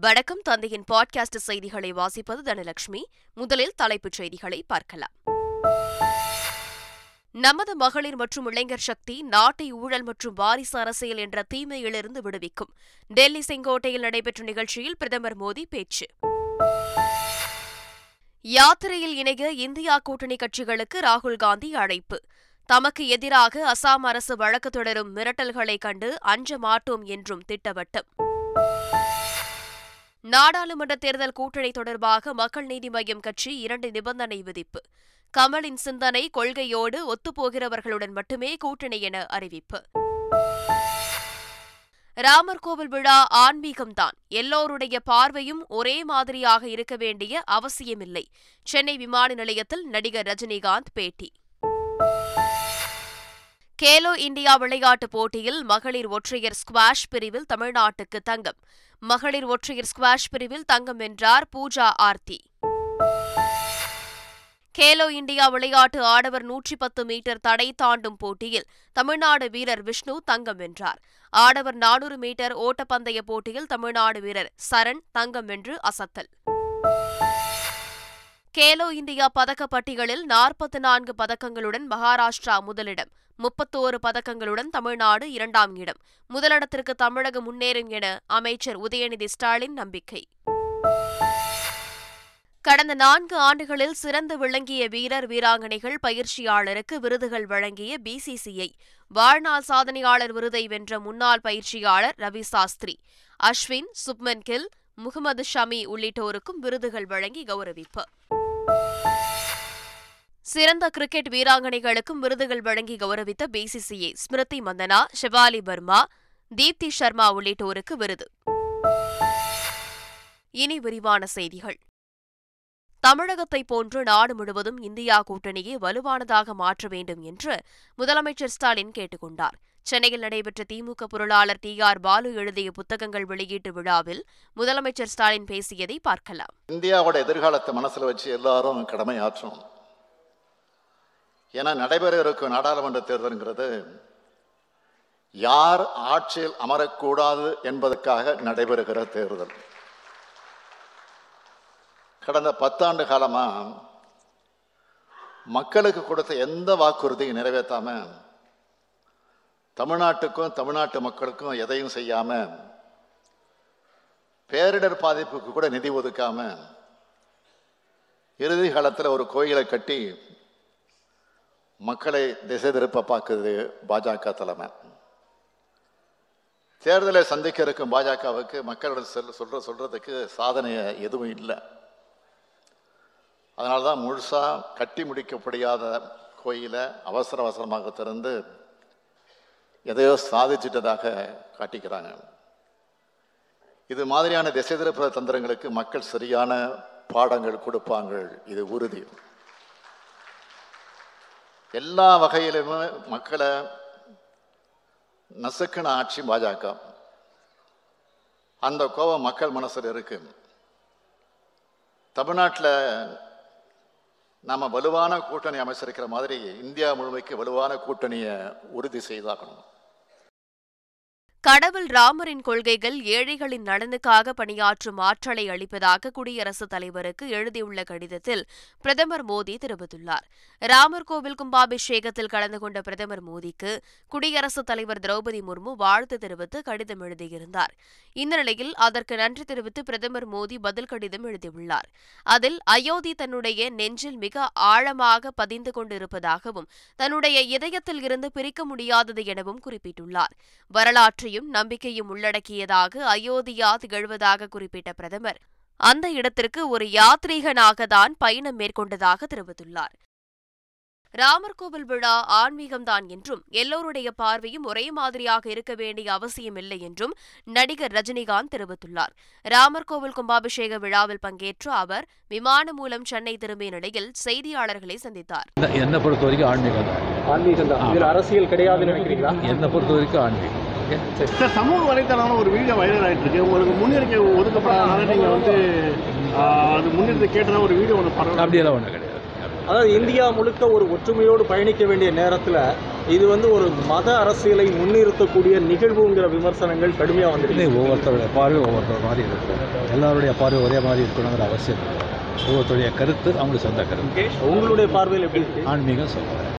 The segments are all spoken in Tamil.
வணக்கம். தந்தையின் பாட்காஸ்ட் செய்திகளை வாசிப்பது தனலட்சுமி. முதலில் தலைப்புச் செய்திகளை பார்க்கலாம். நமது மகளிர் மற்றும் இளைஞர் சக்தி நாட்டை ஊழல் மற்றும் வாரிசு அரசியல் என்ற தீமையிலிருந்து விடுவிக்கும். டெல்லி செங்கோட்டையில் நடைபெற்ற நிகழ்ச்சியில் பிரதமர் மோடி பேச்சு. யாத்திரையில் இணைய இந்தியா கூட்டணி கட்சிகளுக்கு ராகுல் காந்தி அழைப்பு. தமக்கு எதிராக அசாம் அரசு வழக்கு தொடரும் மிரட்டல்களைக் கண்டு அஞ்ச மாட்டோம் என்றும் திட்டவட்டம். நாடாளுமன்ற தேர்தல் கூட்டணி தொடர்பாக மக்கள் நீதி மய்யம் கட்சி இரண்டு நிபந்தனை விதிப்பு. கமலின் சிந்தனை கொள்கையோடு ஒத்துப்போகிறவர்களுடன் மட்டுமே கூட்டணி என அறிவிப்பு. ராமர் கோவில் விழா ஆன்மீகம்தான். எல்லோருடைய பார்வையும் ஒரே மாதிரியாக இருக்க வேண்டிய அவசியமில்லை. சென்னை விமான நிலையத்தில் நடிகர் ரஜினிகாந்த் பேட்டி. கேலோ இந்தியா விளையாட்டுப் போட்டியில் மகளிர் ஒற்றையர் ஸ்குவாஷ் பிரிவில் தமிழ்நாட்டுக்கு தங்கம். மகளிர் ஒற்றையர் ஸ்குவாஷ் பிரிவில் தங்கம் வென்றார் பூஜா ஆர்த்தி. கேலோ இந்தியா விளையாட்டு ஆடவர் நூற்றி பத்து மீட்டர் தடை தாண்டும் போட்டியில் தமிழ்நாடு வீரர் விஷ்ணு தங்கம் வென்றார். ஆடவர் நானூறு மீட்டர் ஓட்டப்பந்தய போட்டியில் தமிழ்நாடு வீரர் சரண் தங்கம் வென்று அசத்தல். கேலோ இந்தியா பதக்கப்பட்டிகளில் நாற்பத்தி நான்கு பதக்கங்களுடன் மகாராஷ்டிரா முதலிடம். முப்பத்தோரு பதக்கங்களுடன் தமிழ்நாடு இரண்டாம் இடம். முதலிடத்திற்கு தமிழகம் முன்னேறும் என அமைச்சர் உதயநிதி ஸ்டாலின் நம்பிக்கை. கடந்த நான்கு ஆண்டுகளில் சிறந்து விளங்கிய வீரர் வீராங்கனைகள் பயிற்சியாளருக்கு விருதுகள் வழங்கிய பிசிசிஐ வாழ்நாள் சாதனையாளர் விருதை வென்ற முன்னாள் பயிற்சியாளர் ரவி சாஸ்திரி. அஸ்வின் சுப்மன் கில் முகமது ஷமி உள்ளிட்டோருக்கும் விருதுகள் வழங்கி கௌரவிப்பு. சிறந்த கிரிக்கெட் வீராங்கனைகளுக்கும் விருதுகள் வழங்கி கௌரவித்த பிசிசிஐ ஸ்மிருதி மந்தனா ஷிவாலி வர்மா தீப்தி சர்மா உள்ளிட்டோருக்கு விருது. இனி விரிவான செய்திகள். தமிழகத்தை போன்று நாடு முழுவதும் இந்தியா கூட்டணியை வலுவானதாக மாற்ற வேண்டும் என்று முதலமைச்சர் ஸ்டாலின் கேட்டுக் கொண்டார் சென்னையில் நடைபெற்ற திமுக பொருளாளர் டி ஆர் பாலு எழுதிய புத்தகங்கள் வெளியீட்டு விழாவில் முதலமைச்சர் ஸ்டாலின் பேசியதை பார்க்கலாம். இந்தியாவோட எதிர்காலத்தை மனசுல வச்சு எல்லாரும் கடமையாற்றணும். ஏன்னா நடைபெற இருக்கும் நாடாளுமன்ற தேர்தலுங்கிறது யார் ஆட்சியில் அமரக்கூடாது என்பதற்காக நடைபெறுகிற தேர்தல். கடந்த பத்தாண்டு காலமாக மக்களுக்கு கொடுத்த எந்த வாக்குறுதியும் நிறைவேற்றாம தமிழ்நாட்டுக்கும் தமிழ்நாட்டு மக்களுக்கும் எதையும் செய்யாம பேரிடர் பாதிப்புக்கு கூட நிதி ஒதுக்காம இறுதி காலத்தில் ஒரு கோயிலை கட்டி மக்களை திசை திருப்ப பார்க்குது பாஜக தலைமை. தேர்தலை சந்திக்க இருக்கும் பாஜகவுக்கு மக்களிடம் செல் சொல்ற சொல்றதுக்கு சாதனையை எதுவும் இல்லை. அதனால தான் முழுசாக கட்டி முடிக்க முடியாத கோயிலை அவசர அவசரமாக திறந்து எதையோ சாதிச்சிட்டதாக காட்டிக்கிறாங்க. இது மாதிரியான திசை திருப்ப தந்திரங்களுக்கு மக்கள் சரியான பாடங்கள் கொடுப்பாங்க இது உறுதி. எல்லா வகையிலுமே மக்களை நசுக்கின ஆட்சி பாஜக. அந்த கோபம் மக்கள் மனசில் இருக்கு. தமிழ்நாட்டில் நாம் வலுவான கூட்டணி அமைச்சிருக்கிற மாதிரி இந்தியா முழுமைக்கு வலுவான கூட்டணியை உறுதி செய்தாகணும். கடவுள் ராமரின் கொள்கைகள் ஏழைகளின் நலனுக்காக பணியாற்றும் ஆற்றலை அளிப்பதாக குடியரசுத் தலைவருக்கு எழுதியுள்ள கடிதத்தில் பிரதமர் மோடி தெரிவித்துள்ளார். ராமர் கோவில் கும்பாபிஷேகத்தில் கலந்து கொண்ட பிரதமர் மோடிக்கு குடியரசுத் தலைவர் திரௌபதி முர்மு வாழ்த்து தெரிவித்து கடிதம் எழுதியிருந்தார். இந்த நிலையில் அதற்கு நன்றி தெரிவித்து பிரதமர் மோடி பதில் கடிதம் எழுதியுள்ளார். அதில் அயோத்தி தன்னுடைய நெஞ்சில் மிக ஆழமாக பதிந்து கொண்டிருப்பதாகவும் தன்னுடைய இதயத்தில் இருந்து பிரிக்க முடியாதது எனவும் குறிப்பிட்டுள்ளார். வரலாற்றையும் நம்பிக்கையும் உள்ளடக்கியதாக அயோத்தியா திகழ்வதாக குறிப்பிட்ட பிரதமர். அந்த இடத்திற்கு ஒரு யாத்ரீகனாக தான் பயணம் மேற்கொண்டதாக தெரிவித்துள்ளார். ராமர் கோவில் விழா ஆன்மீகம்தான் என்றும் எல்லோருடைய பார்வையும் ஒரே மாதிரியாக இருக்க வேண்டிய அவசியமில்லை என்றும் நடிகர் ரஜினிகாந்த் தெரிவித்துள்ளார். ராமர் கோவில் கும்பாபிஷேக விழாவில் பங்கேற்ற அவர் விமானம் மூலம் சென்னை திரும்பிய நிலையில் செய்தியாளர்களை சந்தித்தார். என்னை பொறுத்த வரைக்கும் ஆன்மீகம் அரசியல் நினைக்கிறீங்களா? என்னை பொறுத்த வரைக்கும் ஆன்மீகம். Okay sir. சமூக வலைத்தளம்ல ஒரு வீடியோ வைரல் ஆயிட்டு இருக்கு உங்களுக்கு முன்னிறுக்கை ஒதுக்கப்படாதனால நீங்க வந்து அது முன்னிறுத்தி கேட்டதா ஒரு வீடியோ ஒன்று பரவ அப்படியெல்லாம் ஒன்றும் கிடையாது. அதாவது இந்தியா முழுக்க ஒரு ஒற்றுமையோடு பயணிக்க வேண்டிய நேரத்தில் இது வந்து ஒரு மத அரசியலை முன்னிறுத்தக்கூடிய நிகழ்வுங்கிற விமர்சனங்கள் கடுமையாக வந்துருக்கு ஒவ்வொருத்தருடைய பார்வை ஒவ்வொருத்தர் மாதிரி இருக்கும். எல்லாருடைய பார்வை ஒரே மாதிரி இருக்கணுங்கிற அவசியம் ஒவ்வொருத்தருடைய கருத்து அவங்களுக்கு சொந்த கருத்து. உங்களுடைய பார்வையில் எப்படி ஆன்மீகம் சொல்லுவாங்க.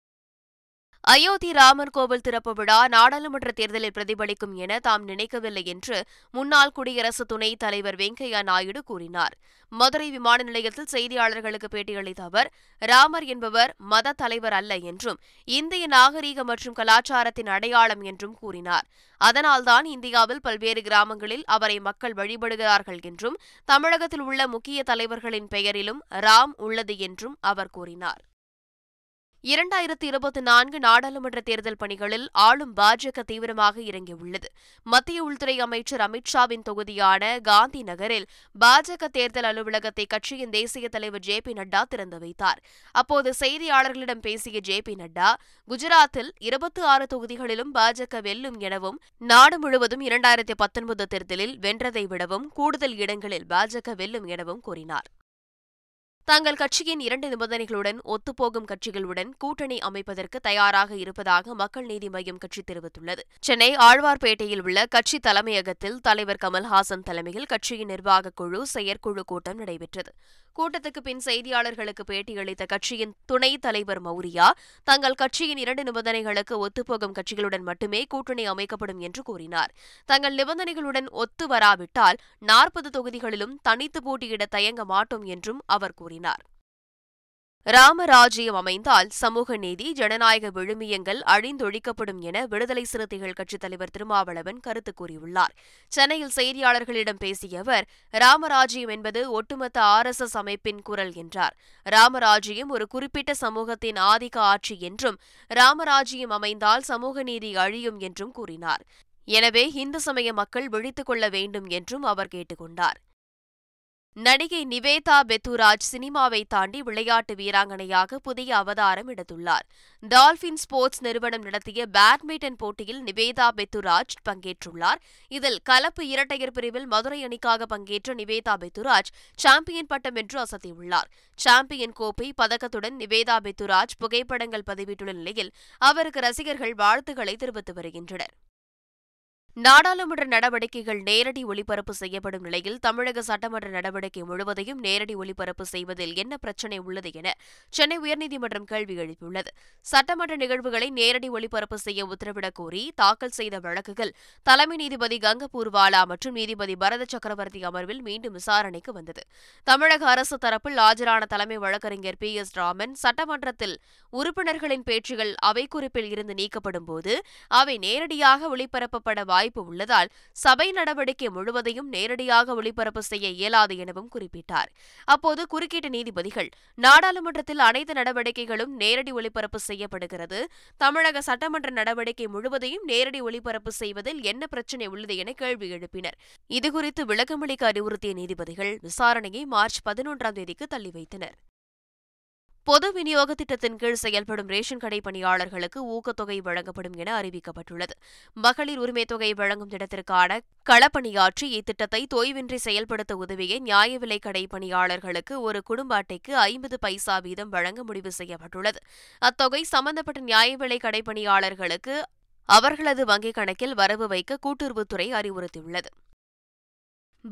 அயோத்தி ராமர் கோவில் திறப்பு விழா நாடாளுமன்ற தேர்தலில் பிரதிபலிக்கும் என தாம் நினைக்கவில்லை என்று முன்னாள் குடியரசு துணைத் தலைவர் வெங்கையா நாயுடு கூறினார். மதுரை விமான நிலையத்தில் செய்தியாளர்களுக்கு பேட்டியளித்த அவர் ராமர் என்பவர் மத தலைவர் அல்ல என்றும் இந்திய நாகரீக மற்றும் கலாச்சாரத்தின் அடையாளம் என்றும் கூறினார். அதனால்தான் இந்தியாவில் பல்வேறு கிராமங்களில் அவரை மக்கள் வழிபடுகிறார்கள் என்றும் தமிழகத்தில் உள்ள முக்கிய தலைவர்களின் பெயரிலும் ராம் உள்ளது என்றும் அவர் கூறினார். இரண்டாயிரத்தி இருபத்தி நான்கு நாடாளுமன்ற தேர்தல் பணிகளில் ஆளும் பாஜக தீவிரமாக இறங்கியுள்ளது. மத்திய உள்துறை அமைச்சர் அமித்ஷாவின் தொகுதியான காந்தி நகரில் பாஜக தேர்தல் அலுவலகத்தை கட்சியின் தேசிய தலைவர் ஜே பி நட்டா திறந்து வைத்தார். அப்போது செய்தியாளர்களிடம் பேசிய ஜே பி நட்டா குஜராத்தில் இருபத்தி ஆறு தொகுதிகளிலும் பாஜக வெல்லும் எனவும் நாடு முழுவதும் இரண்டாயிரத்தி பத்தொன்பது தேர்தலில் வென்றதை விடவும் கூடுதல் இடங்களில் பாஜக வெல்லும் எனவும் கூறினார். தங்கள் கட்சியின் இரண்டு நிபந்தனைகளுடன் ஒத்துப்போகும் கட்சிகளுடன் கூட்டணி அமைப்பதற்கு தயாராக இருப்பதாக மக்கள் நீதி மய்யம் கட்சி தெரிவித்துள்ளது. சென்னை ஆழ்வார்பேட்டையில் உள்ள கட்சி தலைமையகத்தில் தலைவர் கமல்ஹாசன் தலைமையில் கட்சியின் நிர்வாகக் குழு செயற்குழு கூட்டம் நடைபெற்றது. கூட்டத்துக்கு பின் செய்தியாளர்களுக்கு பேட்டியளித்த கட்சியின் துணைத் தலைவர் மௌரியா தங்கள் கட்சியின் இரண்டு நிபந்தனைகளுக்கு ஒத்துப்போகும் கட்சிகளுடன் மட்டுமே கூட்டணி அமைக்கப்படும் என்று கூறினார். தங்கள் நிபந்தனைகளுடன் ஒத்து வராவிட்டால் நாற்பது தொகுதிகளிலும் தனித்து போட்டியிட தயங்க மாட்டோம் என்றும் அவர் கூறினார். ராமராஜ்யம் அமைந்தால் சமூக நீதி ஜனநாயக விழுமியங்கள் அழிந்தொழிக்கப்படும் என விடுதலை சிறுத்தைகள் கட்சித் தலைவர் திருமாவளவன் கருத்து கூறியுள்ளார். சென்னையில் செய்தியாளர்களிடம் பேசிய அவர் ராமராஜ்யம் என்பது ஒட்டுமொத்த ஆர் எஸ் எஸ் அமைப்பின் குரல் என்றார். ராமராஜ்யம் ஒரு குறிப்பிட்ட சமூகத்தின் ஆதிக்க ஆட்சி என்றும் ராமராஜ்யம் அமைந்தால் சமூக நீதி அழியும் என்றும் கூறினார். எனவே இந்து சமய மக்கள் விழித்துக் கொள்ள வேண்டும் என்றும் அவர் கேட்டுக்கொண்டார் நடிகை நிவேதா பெத்துராஜ் சினிமாவை தாண்டி விளையாட்டு வீராங்கனையாக புதிய அவதாரம் எடுத்துள்ளார். டால்பின் ஸ்போர்ட்ஸ் நிறுவனம் நடத்திய பேட்மிண்டன் போட்டியில் நிவேதா பெத்துராஜ் பங்கேற்றுள்ளார். இதில் கலப்பு இரட்டையர் பிரிவில் மதுரை அணிக்காக பங்கேற்ற நிவேதா பெத்துராஜ் சாம்பியன் பட்டம் என்று அசத்தியுள்ளார். சாம்பியன் கோப்பை பதக்கத்துடன் நிவேதா பெத்துராஜ் புகைப்படங்கள் பதிவிட்டுள்ள நிலையில் அவருக்கு ரசிகர்கள் வாழ்த்துக்களை தெரிவித்து வருகின்றனர். நாடாளுமன்ற நடவடிக்கைகள் நேரடி ஒளிபரப்பு செய்யப்படும் நிலையில் தமிழக சட்டமன்ற நடவடிக்கை முழுவதையும் நேரடி ஒளிபரப்பு செய்வதில் என்ன பிரச்சினை உள்ளது என சென்னை உயர்நீதிமன்றம் கேள்வி எழுப்பியுள்ளது. சட்டமன்ற நிகழ்வுகளை நேரடி ஒளிபரப்பு செய்ய உத்தரவிடக் கோரி தாக்கல் செய்த வழக்குகள் தலைமை நீதிபதி கங்கபூர்வாலா மற்றும் நீதிபதி பரத சக்கரவர்த்தி அமர்வில் மீண்டும் விசாரணைக்கு வந்தது. தமிழக அரசு தரப்பில் ஆஜரான தலைமை வழக்கறிஞர் பி. எஸ். ராமன் சட்டமன்றத்தில் உறுப்பினர்களின் பேச்சுகள் அவை குறிப்பில் இருந்து நீக்கப்படும் போது அவை நேரடியாக ஒளிபரப்பப்பட வாய்ப்பு உள்ளதால் சபை நடவடிக்கை முழுவதையும் நேரடியாக ஒளிபரப்பு செய்ய இயலாது எனவும் குறிப்பிட்டார். அப்போது குறுக்கிட்ட நீதிபதிகள் நாடாளுமன்றத்தில் அனைத்து நடவடிக்கைகளும் நேரடி ஒளிபரப்பு செய்யப்படுகிறது. தமிழக சட்டமன்ற நடவடிக்கை முழுவதையும் நேரடி ஒளிபரப்பு செய்வதில் என்ன பிரச்சினை உள்ளது என கேள்வி எழுப்பினர். இதுகுறித்து விளக்கமளிக்க அறிவுறுத்திய நீதிபதிகள் விசாரணையை மார்ச் பதினொன்றாம் தேதிக்கு தள்ளி வைத்தனர். பொது விநியோக திட்டத்தின் கீழ் செயல்படும் ரேஷன் கடை பணியாளர்களுக்கு ஊக்கத்தொகை வழங்கப்படும் என அறிவிக்கப்பட்டுள்ளது. மகளிர் உரிமைத் தொகை வழங்கும் திட்டத்திற்கான களப்பணியாற்றி இத்திட்டத்தை தொய்வின்றி செயல்படுத்த உதவிய நியாய விலை கடை பணியாளர்களுக்கு ஒரு குடும்ப அட்டைக்கு ஐம்பது பைசா வீதம் வழங்க முடிவு செய்யப்பட்டுள்ளது. அத்தொகை சம்பந்தப்பட்ட நியாய விலை கடை பணியாளர்களுக்கு அவர்களது வங்கிக் கணக்கில் வரவு வைக்க கூட்டுறவுத்துறை அறிவுறுத்தியுள்ளது.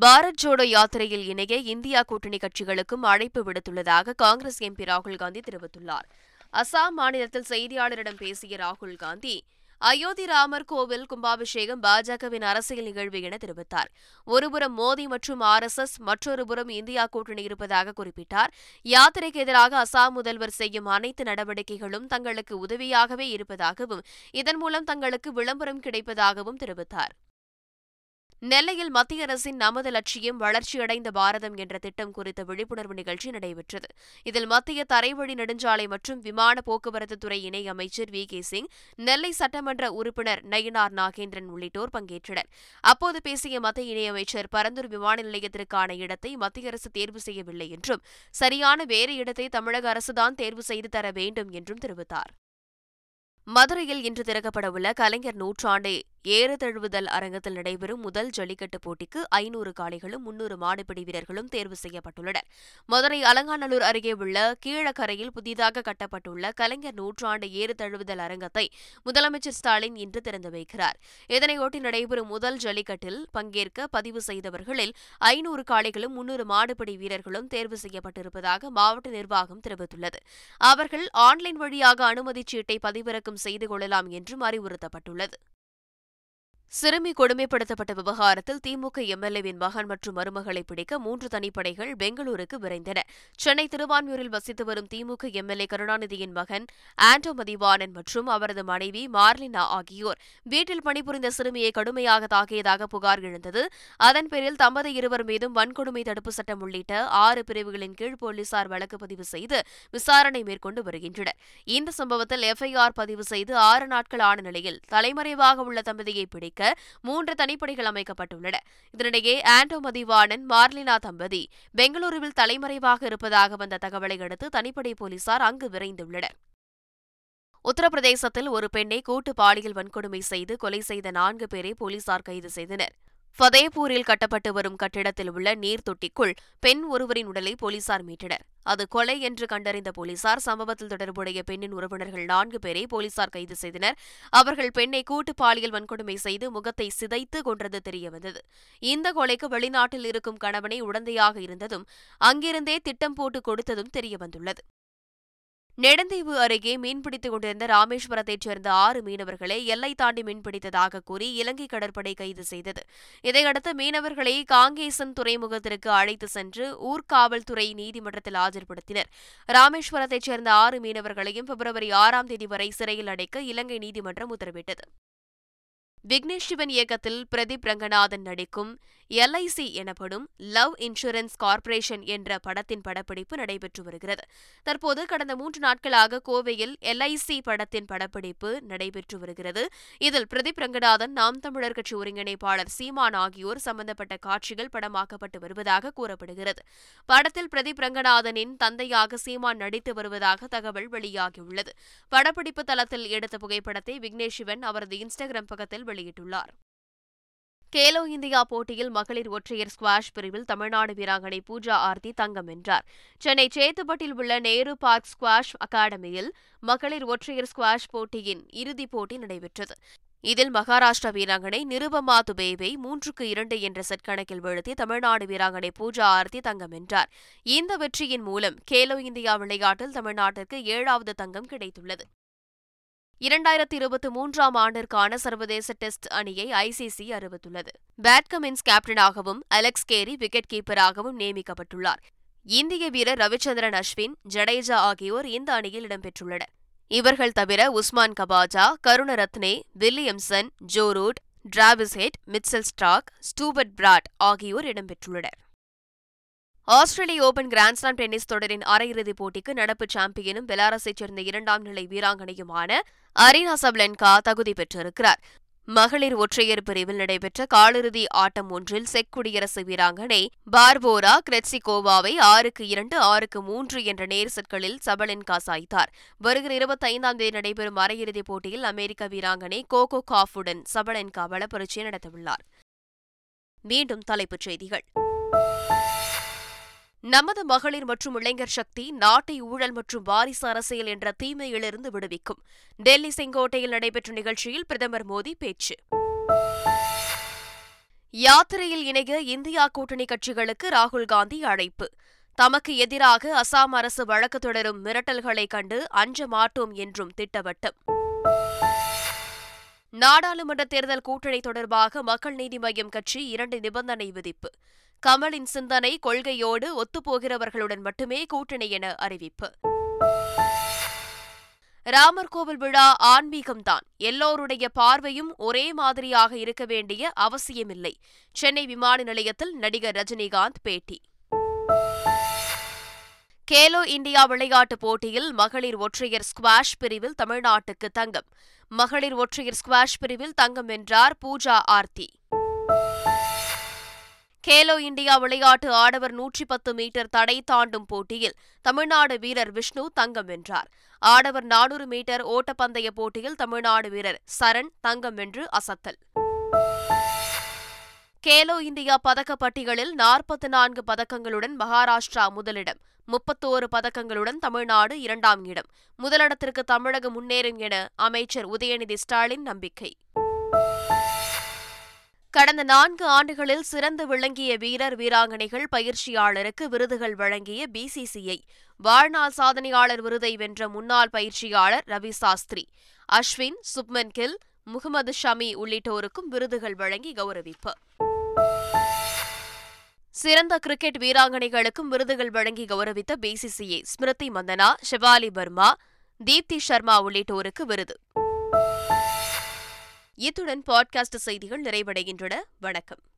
பாரத் ஜோடோ யாத்திரையில் இணைய இந்தியா கூட்டணி கட்சிகளுக்கும் அழைப்பு விடுத்துள்ளதாக காங்கிரஸ் எம்பி ராகுல் காந்தி தெரிவித்துள்ளார். அசாம் மாநிலத்தில் செய்தியாளரிடம் பேசிய ராகுல் காந்தி அயோத்தி ராமர் கோவில் கும்பாபிஷேகம் பாஜகவின் அரசியல் நிகழ்வு என தெரிவித்தார். ஒருபுறம் மோடி மற்றும் ஆர் எஸ் எஸ் மற்றொருபுறம் இந்தியா கூட்டணி இருப்பதாக குறிப்பிட்டார். யாத்திரைக்கு எதிராக அசாம் முதல்வர் செய்யும் அனைத்து நடவடிக்கைகளும் தங்களுக்கு உதவியாகவே இருப்பதாகவும் இதன் மூலம் தங்களுக்கு விளம்பரம் கிடைப்பதாகவும் தெரிவித்தார். நெல்லையில் மத்திய அரசின் நமது லட்சியம் வளர்ச்சியடைந்த பாரதம் என்ற திட்டம் குறித்த விழிப்புணர்வு நிகழ்ச்சி நடைபெற்றது. இதில் மத்திய தரைவழி நெடுஞ்சாலை மற்றும் விமான போக்குவரத்து துறை இணை அமைச்சர் வி. கே. சிங் நெல்லை சட்டமன்ற உறுப்பினர் நயினார் நாகேந்திரன் உள்ளிட்டோர் பங்கேற்றனர். அப்போது பேசிய மத்திய இணையமைச்சர் பரந்தூர் விமான நிலையத்திற்கான இடத்தை மத்திய அரசு தேர்வு செய்யவில்லை என்றும் சரியான வேறு இடத்தை தமிழக அரசுதான் தேர்வு செய்து தர வேண்டும் என்றும் தெரிவித்தார். மதுரையில் இன்று திறக்கப்படவுள்ள கலைஞர் நூற்றாண்டு ஏறுதழுவுதல் அரங்கத்தில் நடைபெறும் முதல் ஜல்லிக்கட்டு போட்டிக்கு ஐநூறு காளைகளும் முன்னூறு மாடுபிடி வீரர்களும் தேர்வு செய்யப்பட்டுள்ளனர். மதுரை அலங்காநல்லூர் அருகே உள்ள கீழக்கரையில் புதிதாக கட்டப்பட்டுள்ள கலைஞர் நூற்றாண்டு ஏறுதழுவுதல் அரங்கத்தை முதலமைச்சர் ஸ்டாலின் இன்று திறந்து வைக்கிறார். இதனையொட்டி நடைபெறும் முதல் ஜல்லிக்கட்டில் பங்கேற்க பதிவு செய்தவர்களில் ஐநூறு காளைகளும் முன்னூறு மாடுபிடி வீரர்களும் தேர்வு செய்யப்பட்டிருப்பதாக மாவட்ட நிர்வாகம் தெரிவித்துள்ளது. அவர்கள் ஆன்லைன் வழியாக அனுமதி சீட்டை பதிவிறக்கம் செய்து கொள்ளலாம் என்றும் அறிவுறுத்தப்பட்டுள்ளது. சிறுமி கொடுமைப்படுத்தப்பட்ட விவகாரத்தில் திமுக எம்எல்ஏவின் மகன் மற்றும் மருமகளை பிடிக்க மூன்று தனிப்படைகள் பெங்களூருக்கு விரைந்தன. சென்னை திருவான்மியூரில் வசித்து வரும் திமுக எம்எல்ஏ கருணாநிதியின் மகன் ஆண்டோ மதிவானன் மற்றும் அவரது மனைவி மார்லினா ஆகியோர் வீட்டில் பணிபுரிந்த சிறுமியை கடுமையாக தாக்கியதாக புகார் எழுந்தது. அதன் பேரில் தம்பதி இருவர் மீதும் வன்கொடுமை தடுப்பு சட்டம் உள்ளிட்ட ஆறு பிரிவுகளின் கீழ் போலீசார் வழக்கு பதிவு செய்து விசாரணை மேற்கொண்டு வருகின்றனர். இந்த சம்பவத்தில் எஃப்ஐஆர் பதிவு செய்து ஆறு நாட்கள் ஆன நிலையில் தலைமறைவாக உள்ள தம்பதியை பிடிக்க மூன்று தனிப்படைகள் அமைக்கப்பட்டுள்ளன. இதனிடையே ஆண்டோ மதிவாணன் மார்லினா தம்பதி பெங்களூருவில் தலைமறைவாக இருப்பதாக வந்த தகவலை அடுத்து தனிப்படை போலீசார் அங்கு விரைந்துள்ளனர். உத்தரப்பிரதேசத்தில் ஒரு பெண்ணை கூட்டு பாலியல் வன்கொடுமை செய்து கொலை செய்த நான்கு பேரை போலீசார் கைது செய்தனர். ஃபதேபூரில் கட்டப்பட்டு வரும் கட்டிடத்தில் உள்ள நீர் தொட்டிக்குள் பெண் ஒருவரின் உடலை போலீசார் மீட்டனர். அது கொலை என்று கண்டறிந்த போலீசார் சம்பவத்தில் தொடர்புடைய பெண்ணின் உறவினர்கள் நான்கு பேரை போலீசார் கைது செய்தனர். அவர்கள் பெண்ணை கூட்டு பாலியல் வன்கொடுமை செய்து முகத்தை சிதைத்து கொன்றது தெரியவந்தது. இந்த கொலைக்கு வெளிநாட்டில் இருக்கும் கணவனை உடந்தையாக இருந்ததும் அங்கிருந்தே திட்டம் போட்டு கொடுத்ததும் தெரியவந்துள்ளது. நெடுந்தீவு அருகே மீன்பிடித்துக் கொண்டிருந்த ராமேஸ்வரத்தைச் சேர்ந்த ஆறு மீனவர்களை எல்லை தாண்டி மீன்பிடித்ததாக கூறி இலங்கை கடற்படை கைது செய்தது. இதையடுத்து மீனவர்களை காங்கேசன் துறைமுகத்திற்கு அழைத்து சென்று ஊர்காவல்துறை நீதிமன்றத்தில் ஆஜர்படுத்தினர். ராமேஸ்வரத்தைச் சேர்ந்த ஆறு மீனவர்களையும் பிப்ரவரி ஆறாம் தேதி வரை சிறையில் அடைக்க இலங்கை நீதிமன்றம் உத்தரவிட்டது. விக்னேஷ் சிவன் இயக்கத்தில் பிரதீப் ரங்கநாதன் நடிக்கும் எல்ஐசி எனப்படும் லவ் இன்சூரன்ஸ் கார்ப்பரேஷன் என்ற படத்தின் படப்பிடிப்பு நடைபெற்று வருகிறது. தற்போது கடந்த மூன்று நாட்களாக கோவையில் எல்ஐசி படத்தின் படப்பிடிப்பு நடைபெற்று வருகிறது. இதில் பிரதீப் ரங்கநாதன் நாம் தமிழர் கட்சி ஒருங்கிணைப்பாளர் சீமான் ஆகியோர் சம்பந்தப்பட்ட காட்சிகள் படமாக்கப்பட்டு வருவதாக கூறப்படுகிறது. படத்தில் பிரதீப் ரங்கநாதனின் தந்தையாக சீமான் நடித்து வருவதாக தகவல் வெளியாகியுள்ளது. படப்பிடிப்பு தளத்தில் எடுத்த புகைப்படத்தை விக்னேஷ் சிவன் அவரது இன்ஸ்டாகிராம் பக்கத்தில் வெளியிட்டுள்ளார். கேலோ இந்தியா போட்டியில் மகளிர் ஒற்றையர் ஸ்குவாஷ் பிரிவில் தமிழ்நாடு வீராங்கனை பூஜா ஆர்த்தி தங்கம் வென்றார். சென்னை சேத்துப்பட்டில் உள்ள நேரு பார்க் ஸ்குவாஷ் அகாடமியில் மகளிர் ஒற்றையர் ஸ்குவாஷ் போட்டியின் இறுதிப் போட்டி நடைபெற்றது. இதில் மகாராஷ்டிரா வீராங்கனை நிருபமா துபேவை மூன்றுக்கு இரண்டு என்ற செட் கணக்கில் வீழ்த்தி தமிழ்நாடு வீராங்கனை பூஜா ஆர்த்தி தங்கம் வென்றார். இந்த வெற்றியின் மூலம் கேலோ இந்தியா விளையாட்டில் தமிழ்நாட்டிற்கு ஏழாவது தங்கம் கிடைத்துள்ளது. இரண்டாயிரத்தி இருபத்தி மூன்றாம் ஆண்டிற்கான சர்வதேச டெஸ்ட் அணியை ஐசிசி அறிவித்துள்ளது. பேட் கமின்ஸ் கேப்டனாகவும் அலெக்ஸ் கேரி விக்கெட் கீப்பராகவும் நியமிக்கப்பட்டுள்ளார். இந்திய வீரர் ரவிச்சந்திரன் அஸ்வின் ஜடேஜா ஆகியோர் இந்த அணியில் இடம்பெற்றுள்ளனர். இவர்கள் தவிர Usman Khawaja Karunaratne Williamson Joe Root Travis Head Mitchell Starc Stuart Broad ஆகியோர் இடம்பெற்றுள்ளனர். ஆஸ்திரேலிய ஓபன் கிராண்ட்ஸ்லாம் டென்னிஸ் தொடரின் அரையிறுதிப் போட்டிக்கு நடப்பு சாம்பியனும் பெலாரஸைச் சேர்ந்த இரண்டாம் நிலை வீராங்கனையுமான அரீனா சப்லென்கா தகுதி பெற்றிருக்கிறார். மகளிர் ஒற்றையர் பிரிவில் நடைபெற்ற காலிறுதி ஆட்டம் ஒன்றில் செக் குடியரசு வீராங்கனை பார்போரா கிரெட்சிகோவாவை ஆறுக்கு இரண்டு ஆறுக்கு மூன்று என்ற நேர் செட்களில் சபலென்கா சாய்த்தார். வருகிற இருபத்தைந்தாம் தேதி நடைபெறும் அரையிறுதிப் போட்டியில் அமெரிக்க வீராங்கனை கோகோ காஃபுடன் சபலென்கா பலப்பரீட்சை நடத்தவுள்ளார். மீண்டும் தலைப்புச் செய்திகள். நமது மகளிர் மற்றும் இளைஞர் சக்தி நாட்டை ஊழல் மற்றும் வாரிசு அரசியல் என்ற தீமையிலிருந்து விடுவிக்கும். டெல்லி செங்கோட்டையில் நடைபெற்ற நிகழ்ச்சியில் பிரதமர் மோடி பேச்சு. யாத்திரையில் இணைய இந்தியா கூட்டணி கட்சிகளுக்கு ராகுல் காந்தி அழைப்பு. தமக்கு எதிராக அசாம் அரசு வழக்கு தொடரும் மிரட்டல்களை கண்டு அஞ்ச மாட்டோம் என்றும் திட்டவட்டம். நாடாளுமன்ற தேர்தல் கூட்டணி தொடர்பாக மக்கள் நீதி மய்யம் கட்சி இரண்டு நிபந்தனை விதிப்பு. கமலின் சிந்தனை கொள்கையோடு ஒத்துப்போகிறவர்களுடன் மட்டுமே கூட்டணி என அறிவிப்பு. ராமர் கோவில் விழா ஆன்மீகம்தான். எல்லோருடைய பார்வையும் ஒரே மாதிரியாக இருக்க வேண்டிய அவசியமில்லை. சென்னை விமான நிலையத்தில் நடிகர் ரஜினிகாந்த் பேட்டி. கேலோ இந்தியா விளையாட்டுப் போட்டியில் மகளிர் ஒற்றையர் ஸ்குவாஷ் பிரிவில் தமிழ்நாட்டுக்கு தங்கம். மகளிர் ஒற்றையர் ஸ்குவாஷ் பிரிவில் தங்கம் வென்றார் பூஜா ஆர்த்தி. கேலோ இந்தியா விளையாட்டு ஆடவர் நூற்றி பத்து மீட்டர் தடை தாண்டும் போட்டியில் தமிழ்நாடு வீரர் விஷ்ணு தங்கம் வென்றார். ஆடவர் நானூறு மீட்டர் ஓட்டப்பந்தய போட்டியில் தமிழ்நாடு வீரர் சரண் தங்கம் வென்று அசத்தல். கேலோ இந்தியா பதக்கப்பட்டிகளில் நாற்பத்தி நான்கு பதக்கங்களுடன் மகாராஷ்டிரா முதலிடம் முப்பத்தோரு பதக்கங்களுடன் தமிழ்நாடு இரண்டாம் இடம். முதலிடத்திற்கு தமிழகம் முன்னேறும் என அமைச்சர் உதயநிதி ஸ்டாலின் நம்பிக்கை. கடந்த நான்கு ஆண்டுகளில் சிறந்து விளங்கிய வீரர் வீராங்கனைகள் பயிற்சியாளருக்கு விருதுகள் வழங்கிய பிசிசிஐ வாழ்நாள் சாதனையாளர் விருதை வென்ற முன்னாள் பயிற்சியாளர் ரவி சாஸ்திரி அஸ்வின் சுப்மன் கில் முகமது ஷமி உள்ளிட்டோருக்கும் விருதுகள் வழங்கி கௌரவிப்பு. சிறந்த கிரிக்கெட் வீராங்கனைகளுக்கும் விருதுகள் வழங்கி கௌரவித்த பிசிசிஐ ஸ்மிருதி மந்தனா ஷிவாலி வர்மா தீப்தி சர்மா உள்ளிட்டோருக்கு விருது. இத்துடன் பாட்காஸ்ட் செய்திகள் நிறைவடைகின்றன. வணக்கம்.